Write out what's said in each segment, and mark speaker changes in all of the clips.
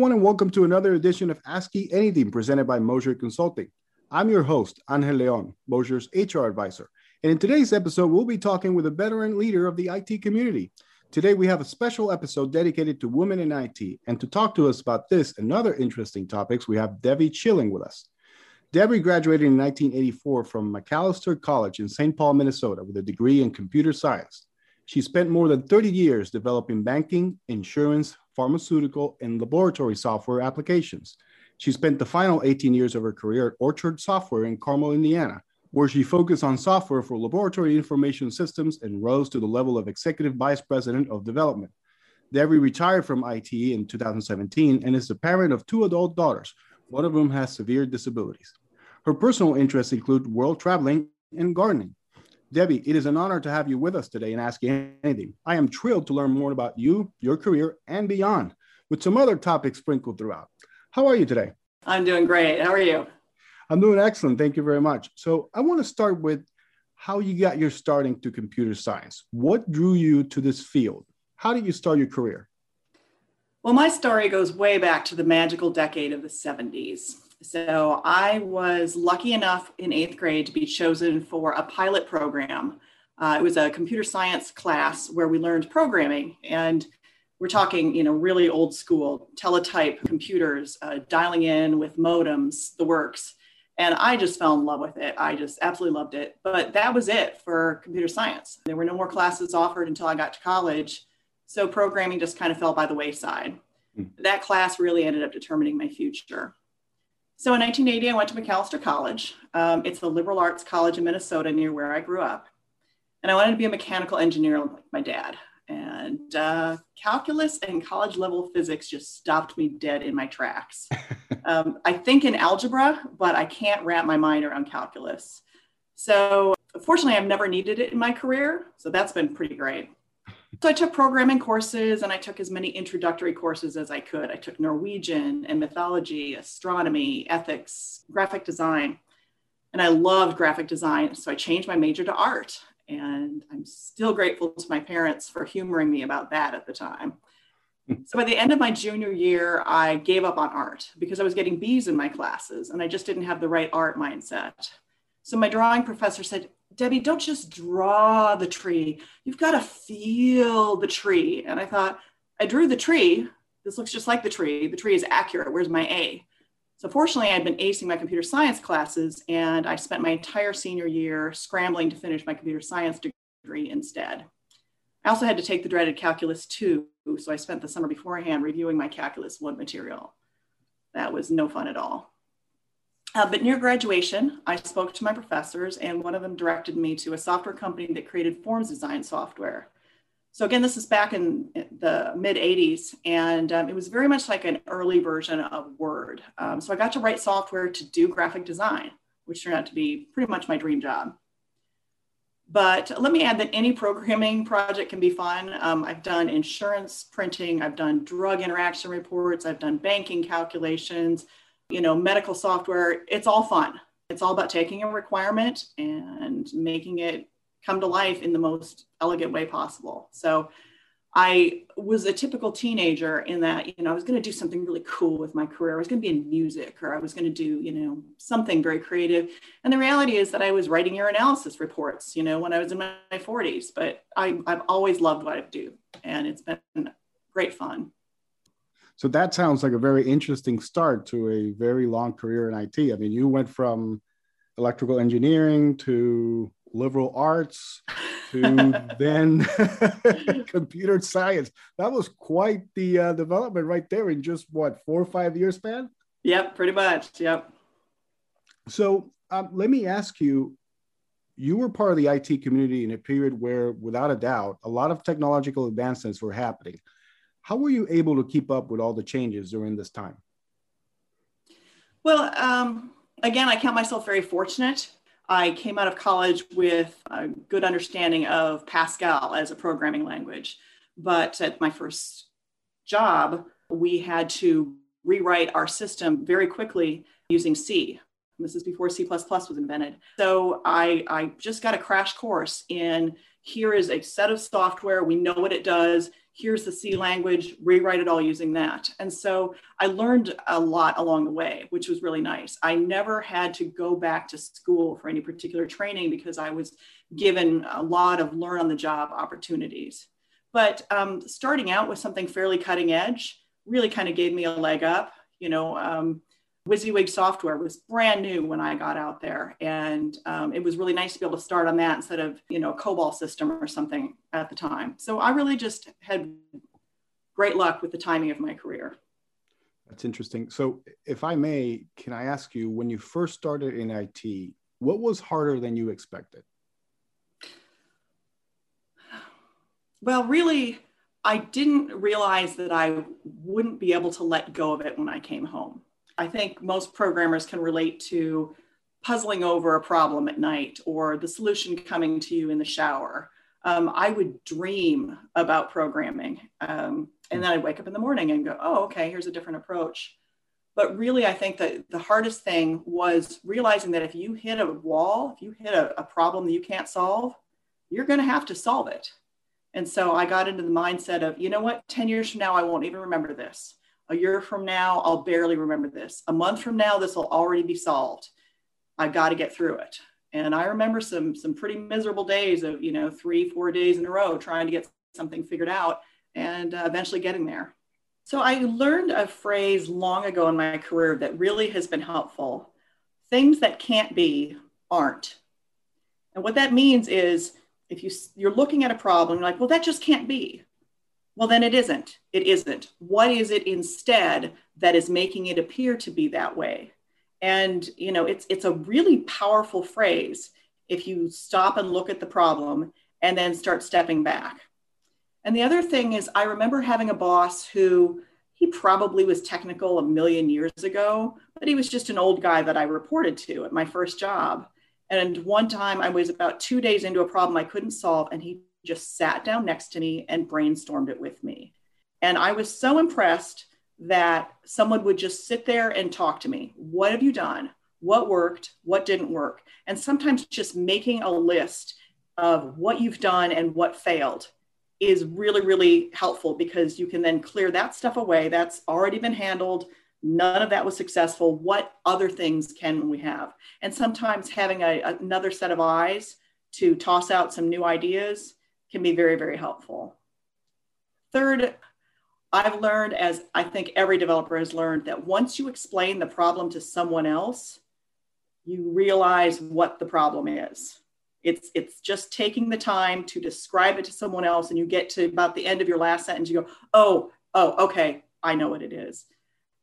Speaker 1: everyone, and welcome to another edition of Ye Anything presented by Moser Consulting. I'm your host, Angel Leon, Moser's HR advisor. And in today's episode, we'll be talking with a veteran leader of the IT community. Today, we have a special episode dedicated to women in IT. And to talk to us about this and other interesting topics, we have Debbie Chilling with us. Debbie graduated in 1984 from Macalester College in St. Paul, Minnesota, with a degree in computer science. She spent more than 30 years developing banking, insurance, pharmaceutical, and laboratory software applications. She spent the final 18 years of her career at Orchard Software in Carmel, Indiana, where she focused on software for laboratory information systems and rose to the level of Executive Vice President of Development. Debbie retired from IT in 2017 and is the parent of two adult daughters, one of whom has severe disabilities. Her personal interests include world traveling and gardening. Debbie, it is an honor to have you with us today and ask you anything. I am thrilled to learn more about you, your career, and beyond, with some other topics sprinkled throughout. How are you today?
Speaker 2: I'm doing great. How are you?
Speaker 1: I'm doing excellent. Thank you very much. So, I want to start with how you got your start into computer science. What drew you to this field? How did you start your career?
Speaker 2: Well, my story goes way back to the magical decade of the 70s. So I was lucky enough in eighth grade to be chosen for a pilot program. Uh, it was a computer science class where we learned programming and we're talking, you know, really old school teletype computers, uh, dialing in with modems, the works. And I just fell in love with it. I just absolutely loved it. But that was it for computer science. There were no more classes offered until I got to college. So programming just kind of fell by the wayside. Mm. That class really ended up determining my future. So in 1980, I went to Macalester College. Um, it's a liberal arts college in Minnesota near where I grew up. And I wanted to be a mechanical engineer like my dad. And uh, calculus and college level physics just stopped me dead in my tracks. um, I think in algebra, but I can't wrap my mind around calculus. So fortunately, I've never needed it in my career. So that's been pretty great. So I took programming courses and I took as many introductory courses as I could. I took Norwegian and mythology, astronomy, ethics, graphic design. And I loved graphic design. So I changed my major to art. And I'm still grateful to my parents for humoring me about that at the time. So by the end of my junior year, I gave up on art because I was getting B's in my classes and I just didn't have the right art mindset. So my drawing professor said, Debbie, don't just draw the tree. You've got to feel the tree. And I thought, I drew the tree. This looks just like the tree. The tree is accurate. Where's my A? So fortunately, I'd been acing my computer science classes, and I spent my entire senior year scrambling to finish my computer science degree instead. I also had to take the dreaded Calculus 2, so I spent the summer beforehand reviewing my Calculus 1 material. That was no fun at all. Uh, but near graduation, I spoke to my professors, and one of them directed me to a software company that created forms design software. So again, this is back in the mid 80s, and um, it was very much like an early version of Word. Um, so I got to write software to do graphic design, which turned out to be pretty much my dream job. But let me add that any programming project can be fun. Um, I've done insurance printing, I've done drug interaction reports, I've done banking calculations, you know, medical software, it's all fun. It's all about taking a requirement and making it come to life in the most elegant way possible. So I was a typical teenager in that, you know, I was going to do something really cool with my career. I was going to be in music or I was going to do, you know, something very creative. And the reality is that I was writing urinalysis reports, you know, when I was in my 40s, but I, I've always loved what I do and it's been great fun.
Speaker 1: So that sounds like a very interesting start to a very long career in IT. I mean, you went from electrical engineering to liberal arts to then computer science. That was quite the uh, development right there in just what four or five years span.
Speaker 2: Yep, pretty much. Yep.
Speaker 1: So um, let me ask you. You were part of the IT community in a period where, without a doubt, a lot of technological advancements were happening. How were you able to keep up with all the changes during this time?
Speaker 2: Well, um, again, I count myself very fortunate. I came out of college with a good understanding of Pascal as a programming language. But at my first job, we had to rewrite our system very quickly using C. This is before C was invented. So I, I just got a crash course in here is a set of software. We know what it does here's the C language, rewrite it all using that. And so I learned a lot along the way, which was really nice. I never had to go back to school for any particular training because I was given a lot of learn on the job opportunities. But um, starting out with something fairly cutting edge really kind of gave me a leg up. You know, um, WYSIWYG software was brand new when I got out there. And um, it was really nice to be able to start on that instead of, you know, a COBOL system or something at the time. So I really just had great luck with the timing of my career.
Speaker 1: That's interesting. So if I may, can I ask you, when you first started in IT, what was harder than you expected?
Speaker 2: Well, really, I didn't realize that I wouldn't be able to let go of it when I came home. I think most programmers can relate to puzzling over a problem at night or the solution coming to you in the shower. Um, I would dream about programming. Um, and then I'd wake up in the morning and go, oh, okay, here's a different approach. But really, I think that the hardest thing was realizing that if you hit a wall, if you hit a, a problem that you can't solve, you're going to have to solve it. And so I got into the mindset of, you know what, 10 years from now, I won't even remember this. A year from now, I'll barely remember this. A month from now, this will already be solved. I've got to get through it. And I remember some some pretty miserable days of you know three four days in a row trying to get something figured out and uh, eventually getting there. So I learned a phrase long ago in my career that really has been helpful. Things that can't be aren't. And what that means is if you you're looking at a problem, you're like, well, that just can't be. Well, then it isn't. It isn't. What is it instead that is making it appear to be that way? And you know, it's it's a really powerful phrase if you stop and look at the problem and then start stepping back. And the other thing is, I remember having a boss who he probably was technical a million years ago, but he was just an old guy that I reported to at my first job. And one time I was about two days into a problem I couldn't solve, and he just sat down next to me and brainstormed it with me. And I was so impressed that someone would just sit there and talk to me. What have you done? What worked? What didn't work? And sometimes just making a list of what you've done and what failed is really, really helpful because you can then clear that stuff away. That's already been handled. None of that was successful. What other things can we have? And sometimes having a, another set of eyes to toss out some new ideas can be very, very helpful. Third, I've learned, as I think every developer has learned, that once you explain the problem to someone else, you realize what the problem is. It's, it's just taking the time to describe it to someone else, and you get to about the end of your last sentence, you go, oh, oh, okay, I know what it is.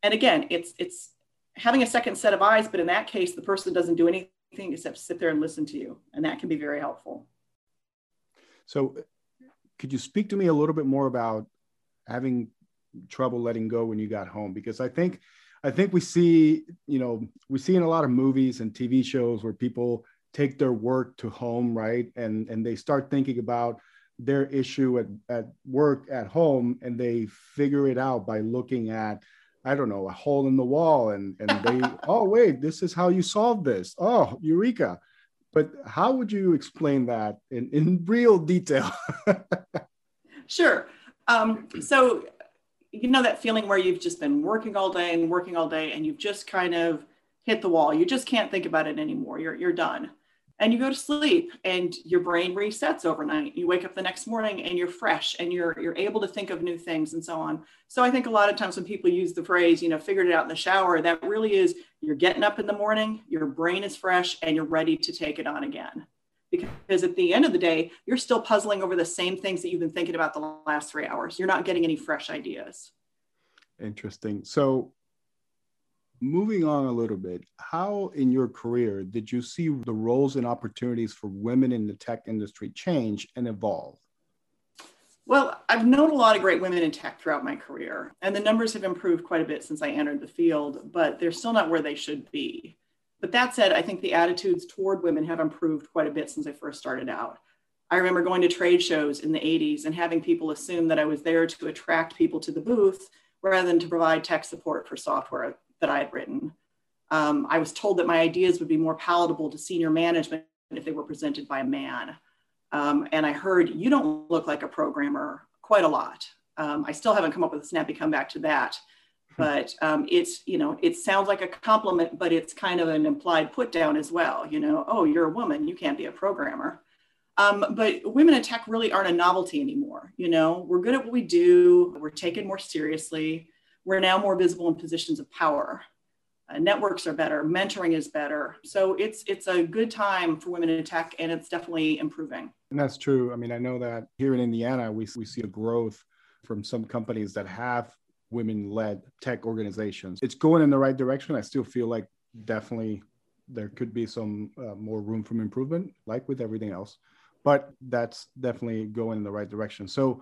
Speaker 2: And again, it's, it's having a second set of eyes, but in that case, the person doesn't do anything except sit there and listen to you, and that can be very helpful.
Speaker 1: So, could you speak to me a little bit more about having trouble letting go when you got home? Because I think, I think we see, you know, we see in a lot of movies and TV shows where people take their work to home, right? And and they start thinking about their issue at, at work at home and they figure it out by looking at I don't know, a hole in the wall and and they oh wait, this is how you solve this. Oh, eureka but how would you explain that in, in real detail?
Speaker 2: sure. Um, so, you know, that feeling where you've just been working all day and working all day and you've just kind of hit the wall. You just can't think about it anymore. You're, you're done and you go to sleep and your brain resets overnight. You wake up the next morning and you're fresh and you're you're able to think of new things and so on. So i think a lot of times when people use the phrase you know figured it out in the shower that really is you're getting up in the morning your brain is fresh and you're ready to take it on again. Because at the end of the day you're still puzzling over the same things that you've been thinking about the last three hours. You're not getting any fresh ideas.
Speaker 1: Interesting. So moving on a little bit, how in your career did you see the roles and opportunities for women in the tech industry change and evolve?
Speaker 2: Well, I've known a lot of great women in tech throughout my career, and the numbers have improved quite a bit since I entered the field, but they're still not where they should be. But that said, I think the attitudes toward women have improved quite a bit since I first started out. I remember going to trade shows in the 80s and having people assume that I was there to attract people to the booth rather than to provide tech support for software that I had written. Um, I was told that my ideas would be more palatable to senior management if they were presented by a man. Um, and I heard, you don't look like a programmer quite a lot. Um, I still haven't come up with a snappy comeback to that, but um, it's you know it sounds like a compliment, but it's kind of an implied put down as well. You know, oh, you're a woman, you can't be a programmer. Um, but women in tech really aren't a novelty anymore. You know, we're good at what we do. We're taken more seriously. We're now more visible in positions of power. Uh, networks are better. Mentoring is better. So it's it's a good time for women in tech, and it's definitely improving.
Speaker 1: And that's true. I mean, I know that here in Indiana, we we see a growth from some companies that have women-led tech organizations. It's going in the right direction. I still feel like definitely there could be some uh, more room for improvement, like with everything else but that's definitely going in the right direction. So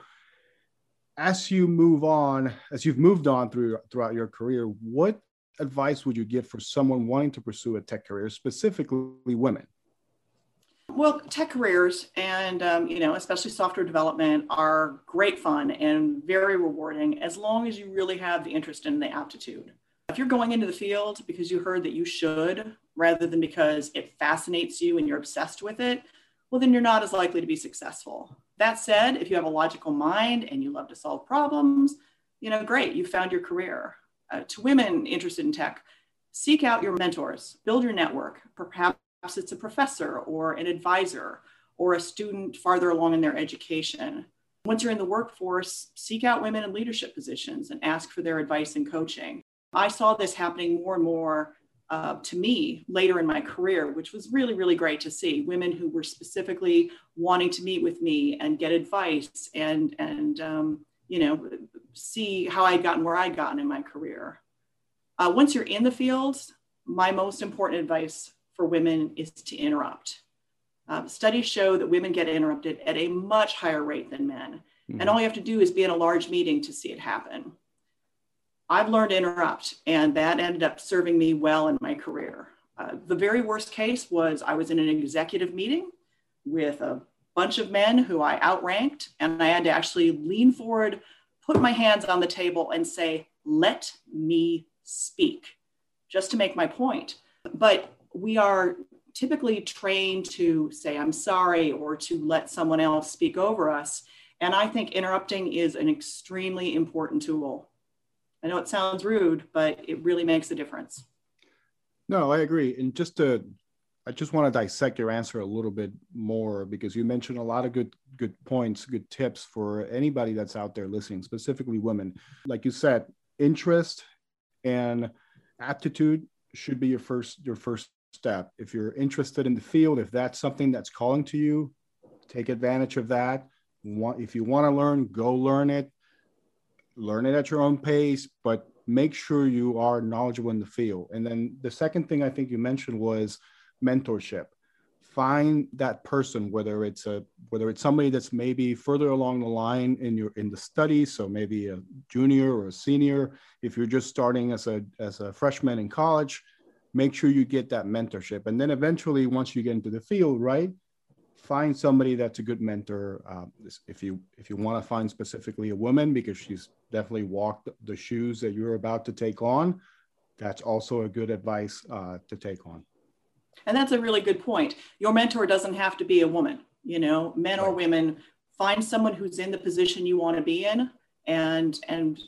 Speaker 1: as you move on, as you've moved on through throughout your career, what advice would you give for someone wanting to pursue a tech career, specifically women?
Speaker 2: Well, tech careers and um, you know, especially software development, are great fun and very rewarding as long as you really have the interest and the aptitude. If you're going into the field because you heard that you should, rather than because it fascinates you and you're obsessed with it, well, then you're not as likely to be successful. That said, if you have a logical mind and you love to solve problems, you know, great, you found your career. Uh, to women interested in tech, seek out your mentors, build your network. Perhaps it's a professor or an advisor or a student farther along in their education. Once you're in the workforce, seek out women in leadership positions and ask for their advice and coaching. I saw this happening more and more uh, to me later in my career, which was really, really great to see women who were specifically wanting to meet with me and get advice and, and um, you know, see how I'd gotten where I'd gotten in my career. Uh, once you're in the field, my most important advice for women is to interrupt. Uh, studies show that women get interrupted at a much higher rate than men. Mm-hmm. And all you have to do is be in a large meeting to see it happen. I've learned interrupt, and that ended up serving me well in my career. Uh, the very worst case was I was in an executive meeting with a bunch of men who I outranked, and I had to actually lean forward, put my hands on the table, and say, Let me speak, just to make my point. But we are typically trained to say, I'm sorry, or to let someone else speak over us. And I think interrupting is an extremely important tool. I know it sounds rude, but it really makes a difference.
Speaker 1: No, I agree. And just to, I just want to dissect your answer a little bit more because you mentioned a lot of good, good points, good tips for anybody that's out there listening, specifically women. Like you said, interest and aptitude should be your first, your first step. If you're interested in the field, if that's something that's calling to you, take advantage of that. If you want to learn, go learn it learn it at your own pace, but make sure you are knowledgeable in the field. And then the second thing I think you mentioned was mentorship. Find that person, whether it's a whether it's somebody that's maybe further along the line in your in the study, so maybe a junior or a senior. If you're just starting as a as a freshman in college, make sure you get that mentorship. And then eventually, once you get into the field, right, find somebody that's a good mentor. Uh, if you if you want to find specifically a woman because she's definitely walk the shoes that you're about to take on, that's also a good advice uh, to take on.
Speaker 2: And that's a really good point. Your mentor doesn't have to be a woman. You know, men right. or women, find someone who's in the position you want to be in, and and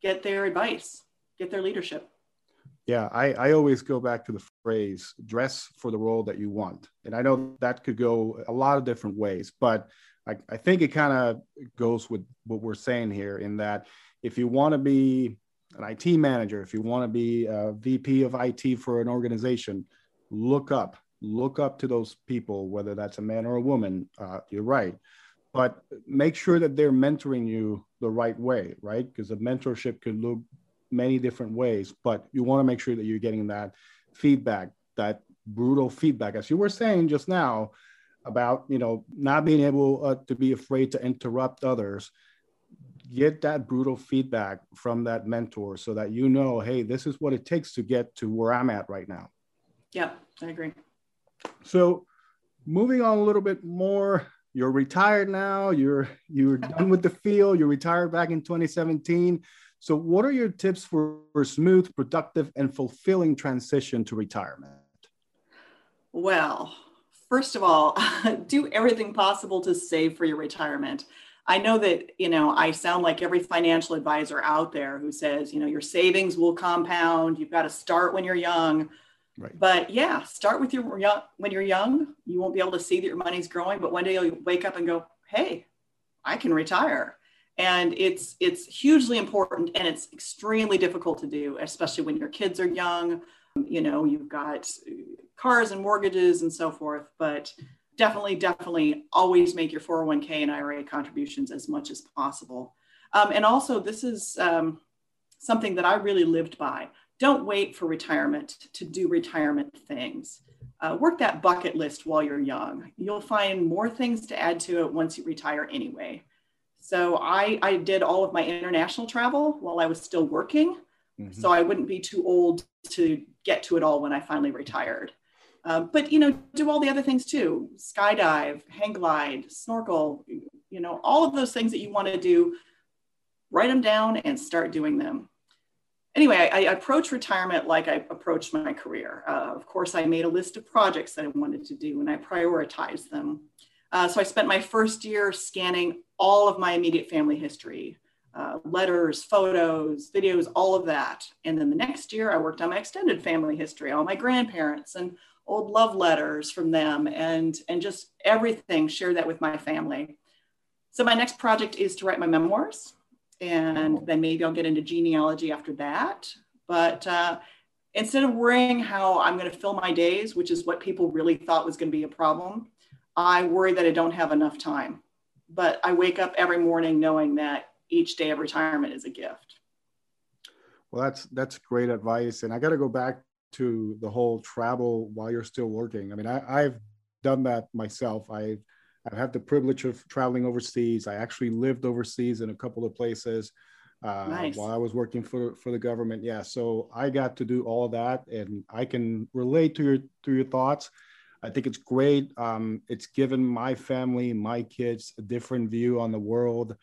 Speaker 2: get their advice, get their leadership.
Speaker 1: Yeah, I, I always go back to the phrase dress for the role that you want. And I know that could go a lot of different ways, but I, I think it kind of goes with what we're saying here in that if you want to be an IT manager, if you want to be a VP of IT for an organization, look up, look up to those people, whether that's a man or a woman. Uh, you're right. But make sure that they're mentoring you the right way, right? Because a mentorship could look many different ways, but you want to make sure that you're getting that feedback, that brutal feedback, as you were saying just now about, you know, not being able uh, to be afraid to interrupt others. Get that brutal feedback from that mentor so that you know, hey, this is what it takes to get to where I'm at right now.
Speaker 2: Yeah, I agree.
Speaker 1: So, moving on a little bit more, you're retired now. You're you're done with the field. You retired back in 2017. So, what are your tips for, for smooth, productive, and fulfilling transition to retirement?
Speaker 2: Well, first of all, do everything possible to save for your retirement. I know that, you know, I sound like every financial advisor out there who says, you know, your savings will compound. You've got to start when you're young. Right. But yeah, start with your young when you're young. You won't be able to see that your money's growing, but one day you'll wake up and go, "Hey, I can retire." And it's it's hugely important and it's extremely difficult to do, especially when your kids are young. You know, you've got cars and mortgages and so forth, but definitely, definitely always make your 401k and IRA contributions as much as possible. Um, and also, this is um, something that I really lived by. Don't wait for retirement to do retirement things. Uh, work that bucket list while you're young. You'll find more things to add to it once you retire anyway. So I, I did all of my international travel while I was still working. Mm-hmm. So I wouldn't be too old to get to it all when I finally retired. Um, but you know, do all the other things too: skydive, hang glide, snorkel. You know, all of those things that you want to do. Write them down and start doing them. Anyway, I, I approach retirement like I approached my career. Uh, of course, I made a list of projects that I wanted to do and I prioritized them. Uh, so I spent my first year scanning all of my immediate family history, uh, letters, photos, videos, all of that. And then the next year, I worked on my extended family history, all my grandparents and old love letters from them and, and just everything, share that with my family. So my next project is to write my memoirs and then maybe I'll get into genealogy after that. But uh, instead of worrying how I'm going to fill my days, which is what people really thought was going to be a problem, I worry that I don't have enough time. But I wake up every morning knowing that each day of retirement is a gift.
Speaker 1: Well, that's that's great advice, and I got to go back to the whole travel while you're still working. I mean, I, I've done that myself. I I've had the privilege of traveling overseas. I actually lived overseas in a couple of places uh, nice. while I was working for for the government. Yeah, so I got to do all that, and I can relate to your to your thoughts. I think it's great. Um, it's given my family, my kids, a different view on the world.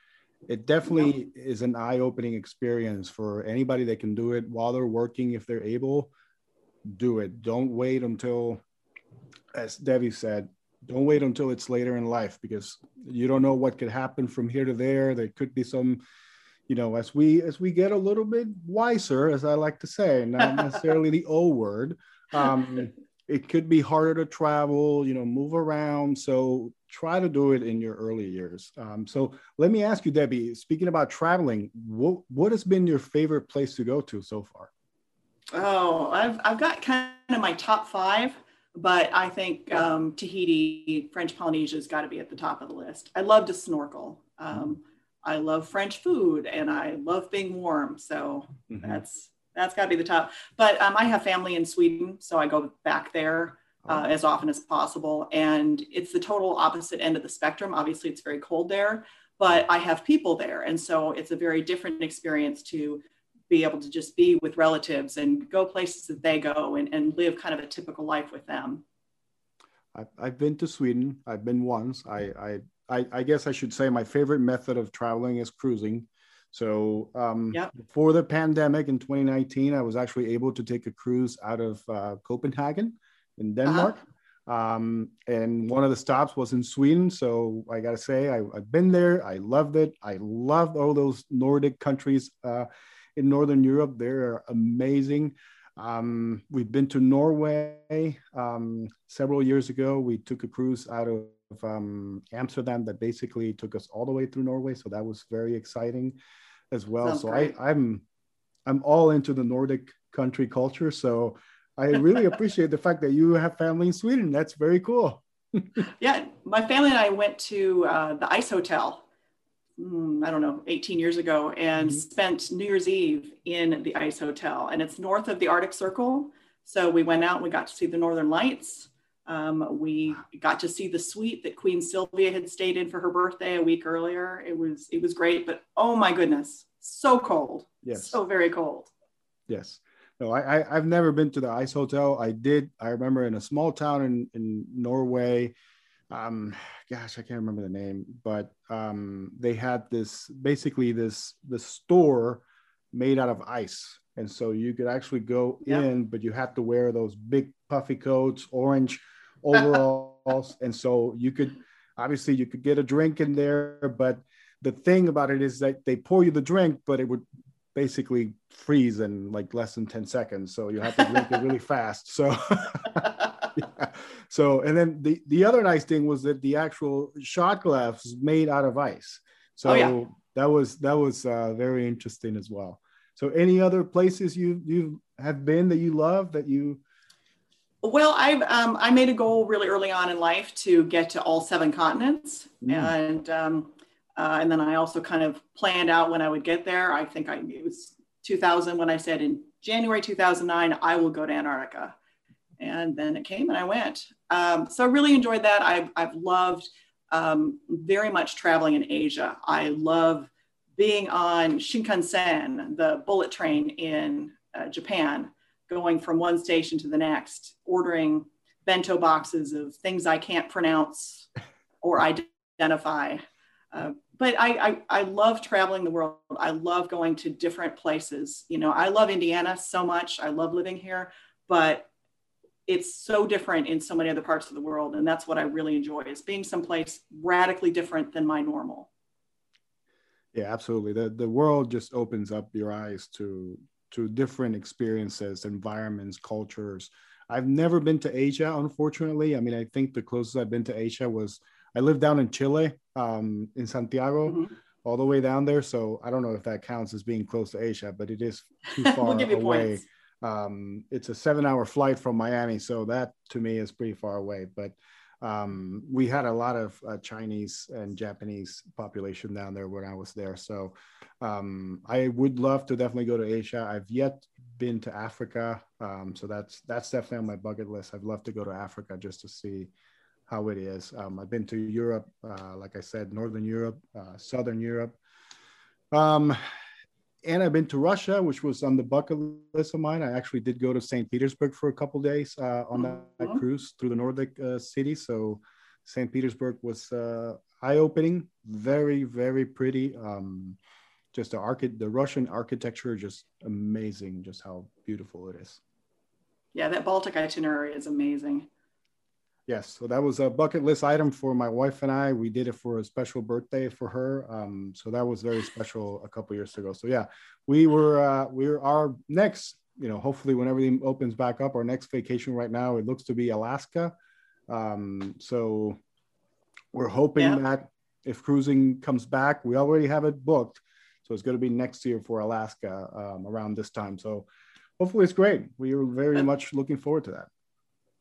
Speaker 1: It definitely yeah. is an eye-opening experience for anybody that can do it while they're working, if they're able do it. Don't wait until, as Debbie said, don't wait until it's later in life because you don't know what could happen from here to there. There could be some, you know, as we as we get a little bit wiser, as I like to say, not necessarily the O word. Um, it could be harder to travel, you know, move around. So try to do it in your early years. Um, so let me ask you, Debbie. Speaking about traveling, what what has been your favorite place to go to so far?
Speaker 2: Oh, I've, I've got kind of my top five, but I think um, Tahiti, French Polynesia has got to be at the top of the list. I love to snorkel. Um, I love French food and I love being warm. So mm-hmm. that's that's got to be the top. But um, I have family in Sweden, so I go back there uh, oh. as often as possible. And it's the total opposite end of the spectrum. Obviously, it's very cold there, but I have people there, and so it's a very different experience to be able to just be with relatives and go places that they go and, and live kind of a typical life with them.
Speaker 1: I've, I've been to Sweden. I've been once. I, I, I, guess I should say my favorite method of traveling is cruising. So um, yep. before the pandemic in 2019, I was actually able to take a cruise out of uh, Copenhagen in uh-huh. Denmark. Uh-huh. Um, and one of the stops was in Sweden. So I got to say, I, have been there. I loved it. I loved all those Nordic countries. Uh, in Northern Europe. They're amazing. Um, we've been to Norway um, several years ago. We took a cruise out of um, Amsterdam that basically took us all the way through Norway. So that was very exciting as well. Sounds so I, I'm I'm all into the Nordic country culture. So I really appreciate the fact that you have family in Sweden. That's very cool.
Speaker 2: yeah, my family and I went to uh, the Ice Hotel mm, I don't know, 18 years ago and mm-hmm. spent New Year's Eve in the Ice Hotel. And it's north of the Arctic Circle. So we went out and we got to see the Northern Lights. Um, we got to see the suite that Queen Sylvia had stayed in for her birthday a week earlier. It was it was great, but oh my goodness, so cold. Yes. So very cold.
Speaker 1: Yes. No, I, I have never been to the ice hotel. I did. I remember in a small town in in Norway um gosh i can't remember the name but um they had this basically this the store made out of ice and so you could actually go in but you had to wear those big puffy coats orange overalls and so you could obviously you could get a drink in there but the thing about it is that they pour you the drink, but it would basically freeze in like less than 10 seconds. So you have to drink it really fast. So, yeah. so, and then the, the other nice thing was that the actual shot glass was made out of ice. So oh, yeah. that was, that was uh, very interesting as well. So any other places you, you have been that you love that you,
Speaker 2: well, I um, I made a goal really early on in life to get to all seven continents, mm. and um, uh, and then I also kind of planned out when I would get there. I think I, it was 2000 when I said in January 2009, I will go to Antarctica. And then it came and I went. Um, so I really enjoyed that. I've, I've loved um, very much traveling in Asia. I love being on Shinkansen, the bullet train in uh, Japan, going from one station to the next, ordering bento boxes of things I can't pronounce or identify. Uh, but I, I, I love traveling the world. I love going to different places. You know, I love Indiana so much. I love living here, but it's so different in so many other parts of the world, and that's what I really enjoy is being someplace radically different than my normal.
Speaker 1: Yeah, absolutely. The the world just opens up your eyes to to different experiences, environments, cultures. I've never been to Asia, unfortunately. I mean, I think the closest I've been to Asia was I lived down in Chile, um, in Santiago, mm-hmm. all the way down there. So I don't know if that counts as being close to Asia, but it is too far we'll away. Um, it's a seven-hour flight from Miami, so that to me is pretty far away. But um, we had a lot of uh, Chinese and Japanese population down there when I was there. So um, I would love to definitely go to Asia. I've yet been to Africa, um, so that's that's definitely on my bucket list. I'd love to go to Africa just to see how it is. Um, I've been to Europe, uh, like I said, Northern Europe, uh, Southern Europe. And I've been to Russia, which was on the bucket list of mine. I actually did go to St. Petersburg for a couple days uh, on that, that, mm-hmm. cruise through the Nordic uh, city. So St. Petersburg was uh, eye-opening, very, very pretty. Um, just the archi- the Russian architecture, just amazing, just how beautiful it is.
Speaker 2: Yeah, that Baltic itinerary is amazing.
Speaker 1: Yes, so that was a bucket list item for my wife and I. We did it for a special birthday for her, um, so that was very special a couple years ago. So yeah, we were uh, we were our next, you know, hopefully when everything opens back up, our next vacation right now it looks to be Alaska. Um, so we're hoping yeah. that if cruising comes back, we already have it booked, so it's going to be next year for Alaska um, around this time. So hopefully it's great. We are very much looking forward to that.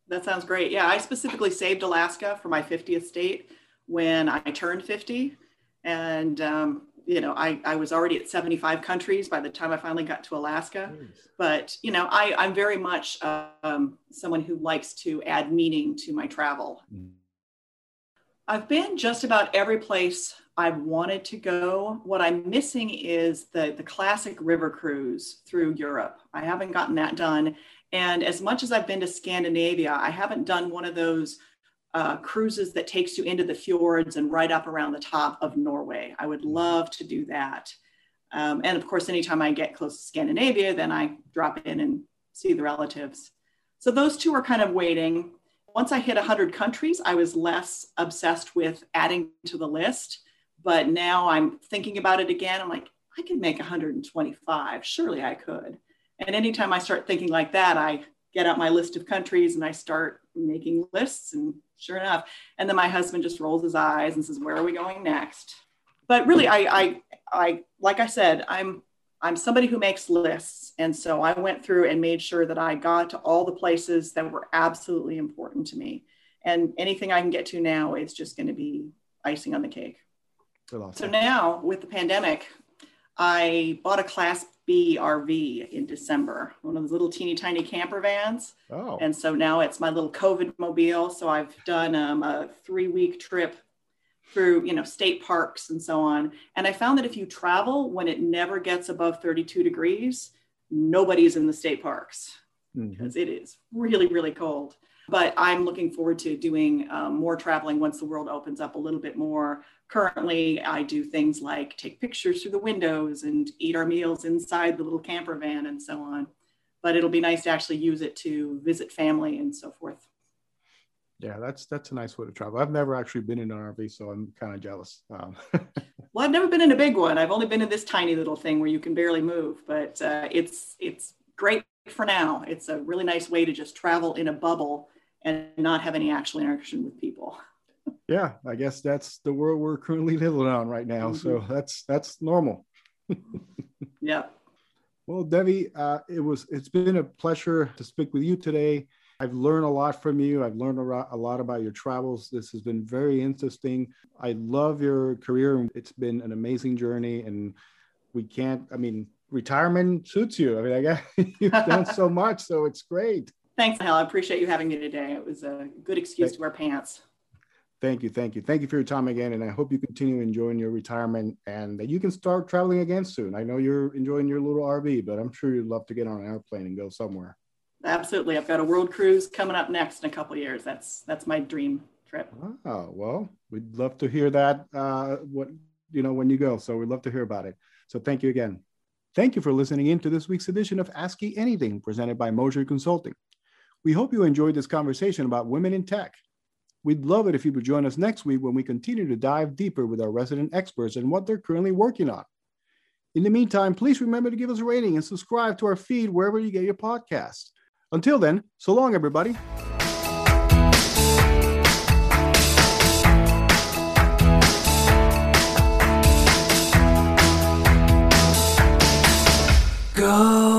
Speaker 2: That sounds great. Yeah, I specifically saved Alaska for my 50th state when I turned 50. And, um, you know, I, I was already at 75 countries by the time I finally got to Alaska. Nice. But, you know, I, I'm very much um, someone who likes to add meaning to my travel. Mm. I've been just about every place I've wanted to go. What I'm missing is the, the classic river cruise through Europe. I haven't gotten that done. And as much as I've been to Scandinavia, I haven't done one of those uh, cruises that takes you into the fjords and right up around the top of Norway. I would love to do that. Um, and of course, anytime I get close to Scandinavia, then I drop in and see the relatives. So those two are kind of waiting. Once I hit 100 countries, I was less obsessed with adding to the list. But now I'm thinking about it again. I'm like, I can make 125. Surely I could. And anytime I start thinking like that, I get out my list of countries and I start making lists. And sure enough, and then my husband just rolls his eyes and says, "Where are we going next?" But really, I, I, I, like I said, I'm, I'm somebody who makes lists, and so I went through and made sure that I got to all the places that were absolutely important to me. And anything I can get to now is just going to be icing on the cake. So now, with the pandemic, I bought a Class B RV in December, one of those little teeny tiny camper vans. Oh. And so now it's my little COVID mobile. So I've done um, a three week trip through, you know, state parks and so on. And I found that if you travel when it never gets above 32 degrees, nobody's in the state parks mm-hmm. because it is really, really cold. But I'm looking forward to doing um, more traveling once the world opens up a little bit more. Currently, I do things like take pictures through the windows and eat our meals inside the little camper van and so on. But it'll be nice to actually use it to visit family and so forth.
Speaker 1: Yeah, that's that's a nice way to travel. I've never actually been in an RV, so I'm kind of jealous. Um,
Speaker 2: well, I've never been in a big one. I've only been in this tiny little thing where you can barely move, but uh, it's it's great for now. It's a really nice way to just travel in a bubble and not have any actual interaction with people.
Speaker 1: Yeah, I guess that's the world we're currently living on right now. Mm-hmm. So that's that's normal.
Speaker 2: yeah.
Speaker 1: Well, Debbie, uh, it was it's been a pleasure to speak with you today. I've learned a lot from you. I've learned a lot about your travels. This has been very interesting. I love your career. It's been an amazing journey, and we can't. I mean, retirement suits you. I mean, I guess you've done so much, so it's great.
Speaker 2: Thanks, Hal. I appreciate you having me today. It was a good excuse to wear pants.
Speaker 1: Thank you, thank you, thank you for your time again, and I hope you continue enjoying your retirement and that you can start traveling again soon. I know you're enjoying your little RV, but I'm sure you'd love to get on an airplane and go somewhere.
Speaker 2: Absolutely. I've got a world cruise coming up next in a couple years. That's that's my dream trip.
Speaker 1: Oh, well, we'd love to hear that uh, what you know when you go. So we'd love to hear about it. So thank you again. Thank you for listening in to this week's edition of Ask E Anything presented by Moser Consulting. We hope you enjoyed this conversation about women in tech. We'd love it if you would join us next week when we continue to dive deeper with our resident experts and what they're currently working on. In the meantime, please remember to give us a rating and subscribe to our feed wherever you get your podcasts. Until then, so long, everybody. Go.